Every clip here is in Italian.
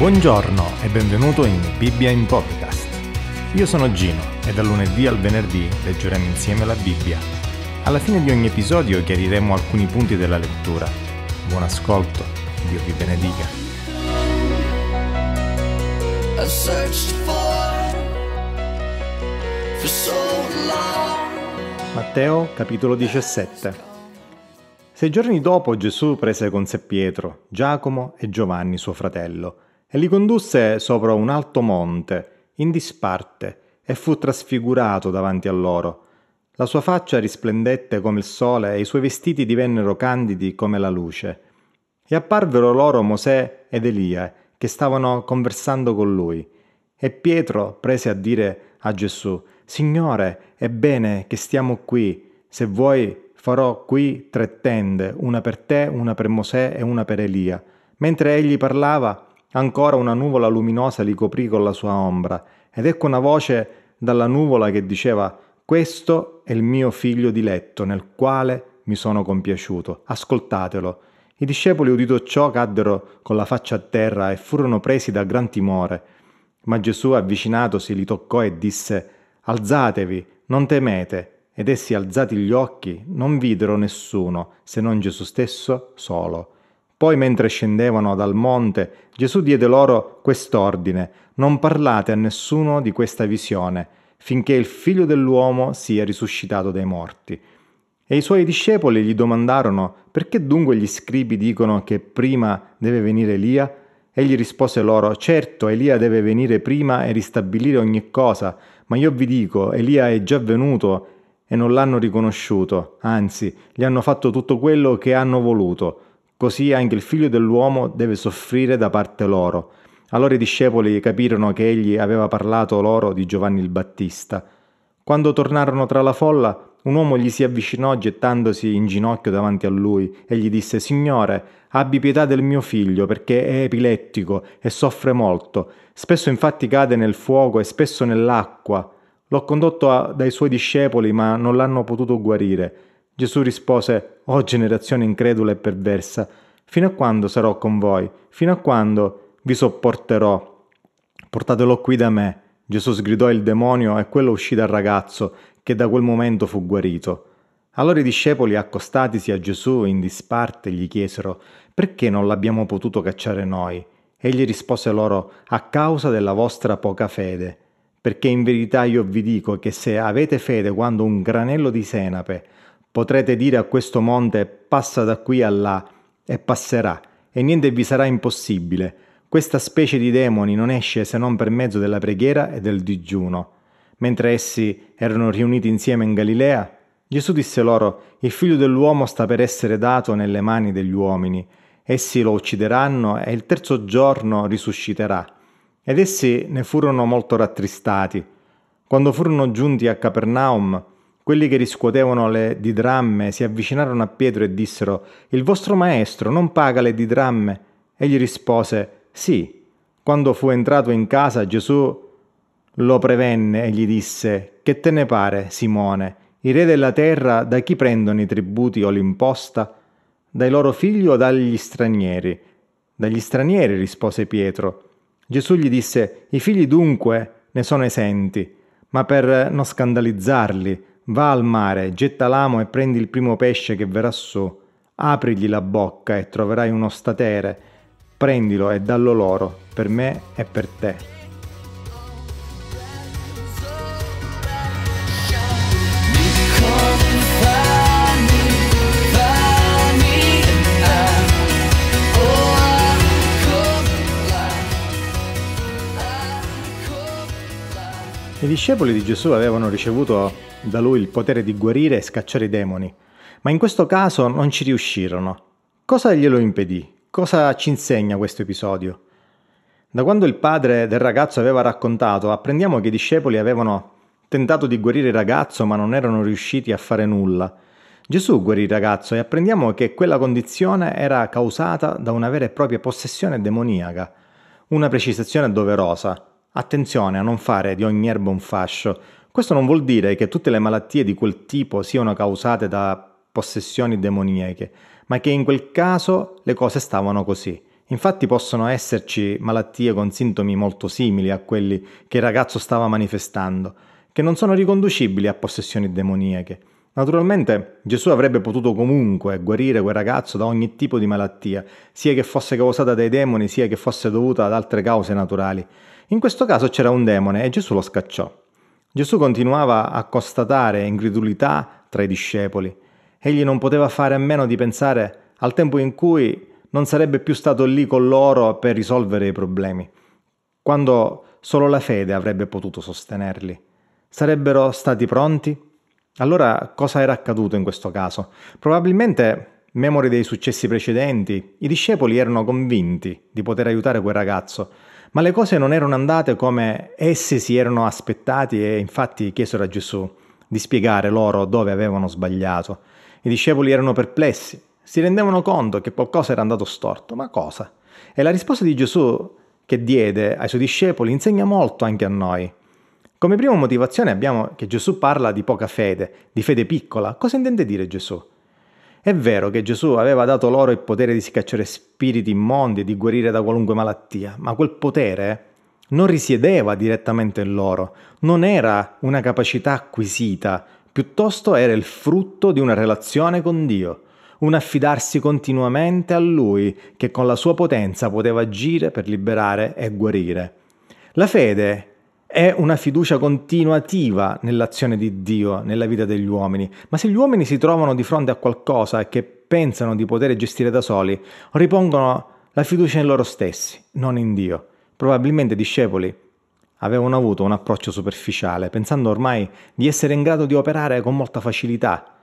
Buongiorno e benvenuto in Bibbia in Podcast. Io sono Gino e dal lunedì al venerdì leggeremo insieme la Bibbia. Alla fine di ogni episodio chiariremo alcuni punti della lettura. Buon ascolto, Dio vi benedica. Matteo capitolo 17 sei giorni dopo Gesù prese con sé Pietro, Giacomo e Giovanni suo fratello e li condusse sopra un alto monte, in disparte, e fu trasfigurato davanti a loro. La sua faccia risplendette come il sole e i suoi vestiti divennero candidi come la luce. E apparvero loro Mosè ed Elia, che stavano conversando con lui. E Pietro prese a dire a Gesù, Signore, è bene che stiamo qui, se vuoi Farò qui tre tende, una per te, una per Mosè e una per Elia. Mentre egli parlava, ancora una nuvola luminosa li coprì con la sua ombra, ed ecco una voce dalla nuvola che diceva Questo è il mio figlio diletto, nel quale mi sono compiaciuto. Ascoltatelo. I discepoli udito ciò caddero con la faccia a terra e furono presi da gran timore. Ma Gesù avvicinatosi li toccò e disse Alzatevi, non temete. Ed essi alzati gli occhi non videro nessuno se non Gesù stesso solo. Poi mentre scendevano dal monte, Gesù diede loro quest'ordine, non parlate a nessuno di questa visione, finché il figlio dell'uomo sia risuscitato dai morti. E i suoi discepoli gli domandarono, perché dunque gli scribi dicono che prima deve venire Elia? Egli rispose loro, certo, Elia deve venire prima e ristabilire ogni cosa, ma io vi dico, Elia è già venuto e non l'hanno riconosciuto, anzi, gli hanno fatto tutto quello che hanno voluto. Così anche il figlio dell'uomo deve soffrire da parte loro. Allora i discepoli capirono che egli aveva parlato loro di Giovanni il Battista. Quando tornarono tra la folla, un uomo gli si avvicinò gettandosi in ginocchio davanti a lui e gli disse Signore, abbi pietà del mio figlio perché è epilettico e soffre molto. Spesso infatti cade nel fuoco e spesso nell'acqua. L'ho condotto a, dai suoi discepoli, ma non l'hanno potuto guarire. Gesù rispose, Oh generazione incredula e perversa, fino a quando sarò con voi? Fino a quando vi sopporterò? Portatelo qui da me. Gesù sgridò il demonio e quello uscì dal ragazzo, che da quel momento fu guarito. Allora i discepoli, accostatisi a Gesù in disparte, gli chiesero, Perché non l'abbiamo potuto cacciare noi? Egli rispose loro, A causa della vostra poca fede perché in verità io vi dico che se avete fede quando un granello di senape, potrete dire a questo monte passa da qui a là e passerà, e niente vi sarà impossibile. Questa specie di demoni non esce se non per mezzo della preghiera e del digiuno. Mentre essi erano riuniti insieme in Galilea, Gesù disse loro, il figlio dell'uomo sta per essere dato nelle mani degli uomini, essi lo uccideranno e il terzo giorno risusciterà. Ed essi ne furono molto rattristati. Quando furono giunti a Capernaum, quelli che riscuotevano le didramme si avvicinarono a Pietro e dissero, Il vostro maestro non paga le didramme? Egli rispose, Sì. Quando fu entrato in casa, Gesù lo prevenne e gli disse, Che te ne pare, Simone? I re della terra da chi prendono i tributi o l'imposta? Dai loro figli o dagli stranieri? Dagli stranieri, rispose Pietro. Gesù gli disse, i figli dunque ne sono esenti, ma per non scandalizzarli, va al mare, getta l'amo e prendi il primo pesce che verrà su, aprigli la bocca e troverai uno statere, prendilo e dallo loro, per me e per te. Discepoli di Gesù avevano ricevuto da lui il potere di guarire e scacciare i demoni, ma in questo caso non ci riuscirono. Cosa glielo impedì? Cosa ci insegna questo episodio? Da quando il padre del ragazzo aveva raccontato, apprendiamo che i discepoli avevano tentato di guarire il ragazzo ma non erano riusciti a fare nulla. Gesù guarì il ragazzo e apprendiamo che quella condizione era causata da una vera e propria possessione demoniaca. Una precisazione doverosa. Attenzione a non fare di ogni erba un fascio. Questo non vuol dire che tutte le malattie di quel tipo siano causate da possessioni demoniache, ma che in quel caso le cose stavano così. Infatti possono esserci malattie con sintomi molto simili a quelli che il ragazzo stava manifestando, che non sono riconducibili a possessioni demoniache. Naturalmente Gesù avrebbe potuto comunque guarire quel ragazzo da ogni tipo di malattia, sia che fosse causata dai demoni, sia che fosse dovuta ad altre cause naturali. In questo caso c'era un demone e Gesù lo scacciò. Gesù continuava a constatare incredulità tra i discepoli. Egli non poteva fare a meno di pensare al tempo in cui non sarebbe più stato lì con loro per risolvere i problemi, quando solo la fede avrebbe potuto sostenerli. Sarebbero stati pronti? Allora cosa era accaduto in questo caso? Probabilmente, memori dei successi precedenti, i discepoli erano convinti di poter aiutare quel ragazzo, ma le cose non erano andate come essi si erano aspettati e infatti chiesero a Gesù di spiegare loro dove avevano sbagliato. I discepoli erano perplessi, si rendevano conto che qualcosa era andato storto, ma cosa? E la risposta di Gesù che diede ai suoi discepoli insegna molto anche a noi. Come prima motivazione abbiamo che Gesù parla di poca fede, di fede piccola. Cosa intende dire Gesù? È vero che Gesù aveva dato loro il potere di scacciare spiriti immondi e di guarire da qualunque malattia, ma quel potere non risiedeva direttamente in loro, non era una capacità acquisita, piuttosto era il frutto di una relazione con Dio, un affidarsi continuamente a Lui che con la sua potenza poteva agire per liberare e guarire. La fede è una fiducia continuativa nell'azione di Dio nella vita degli uomini, ma se gli uomini si trovano di fronte a qualcosa che pensano di poter gestire da soli, ripongono la fiducia in loro stessi, non in Dio. Probabilmente i discepoli avevano avuto un approccio superficiale, pensando ormai di essere in grado di operare con molta facilità,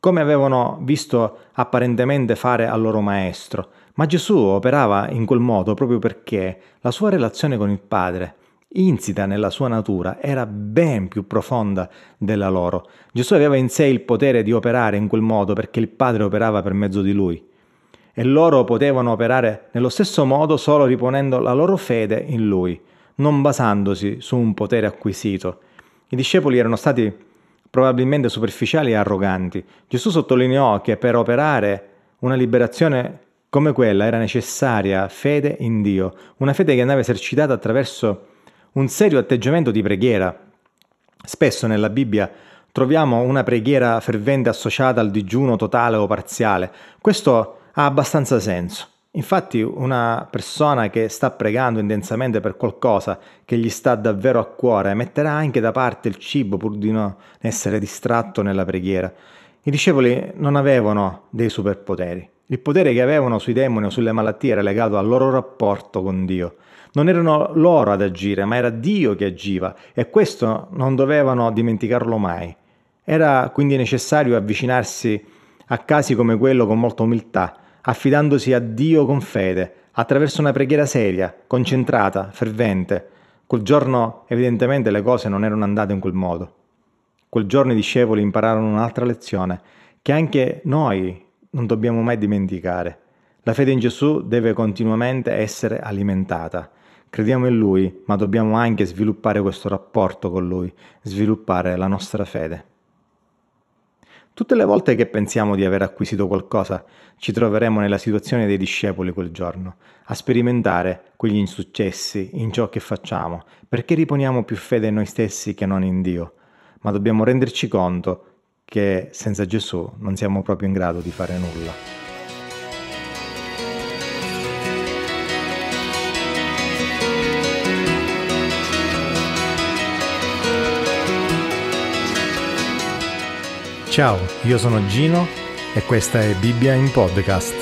come avevano visto apparentemente fare al loro maestro. Ma Gesù operava in quel modo proprio perché la sua relazione con il Padre insita nella sua natura, era ben più profonda della loro. Gesù aveva in sé il potere di operare in quel modo perché il Padre operava per mezzo di lui. E loro potevano operare nello stesso modo solo riponendo la loro fede in lui, non basandosi su un potere acquisito. I discepoli erano stati probabilmente superficiali e arroganti. Gesù sottolineò che per operare una liberazione come quella era necessaria fede in Dio, una fede che andava esercitata attraverso un serio atteggiamento di preghiera. Spesso nella Bibbia troviamo una preghiera fervente associata al digiuno totale o parziale. Questo ha abbastanza senso. Infatti una persona che sta pregando intensamente per qualcosa che gli sta davvero a cuore metterà anche da parte il cibo pur di non essere distratto nella preghiera. I discepoli non avevano dei superpoteri. Il potere che avevano sui demoni o sulle malattie era legato al loro rapporto con Dio. Non erano loro ad agire, ma era Dio che agiva e questo non dovevano dimenticarlo mai. Era quindi necessario avvicinarsi a casi come quello con molta umiltà, affidandosi a Dio con fede, attraverso una preghiera seria, concentrata, fervente. Quel giorno evidentemente le cose non erano andate in quel modo. Quel giorno i discepoli impararono un'altra lezione, che anche noi non dobbiamo mai dimenticare. La fede in Gesù deve continuamente essere alimentata. Crediamo in Lui, ma dobbiamo anche sviluppare questo rapporto con Lui, sviluppare la nostra fede. Tutte le volte che pensiamo di aver acquisito qualcosa, ci troveremo nella situazione dei discepoli quel giorno, a sperimentare quegli insuccessi in ciò che facciamo, perché riponiamo più fede in noi stessi che non in Dio. Ma dobbiamo renderci conto che senza Gesù non siamo proprio in grado di fare nulla. Ciao, io sono Gino e questa è Bibbia in podcast.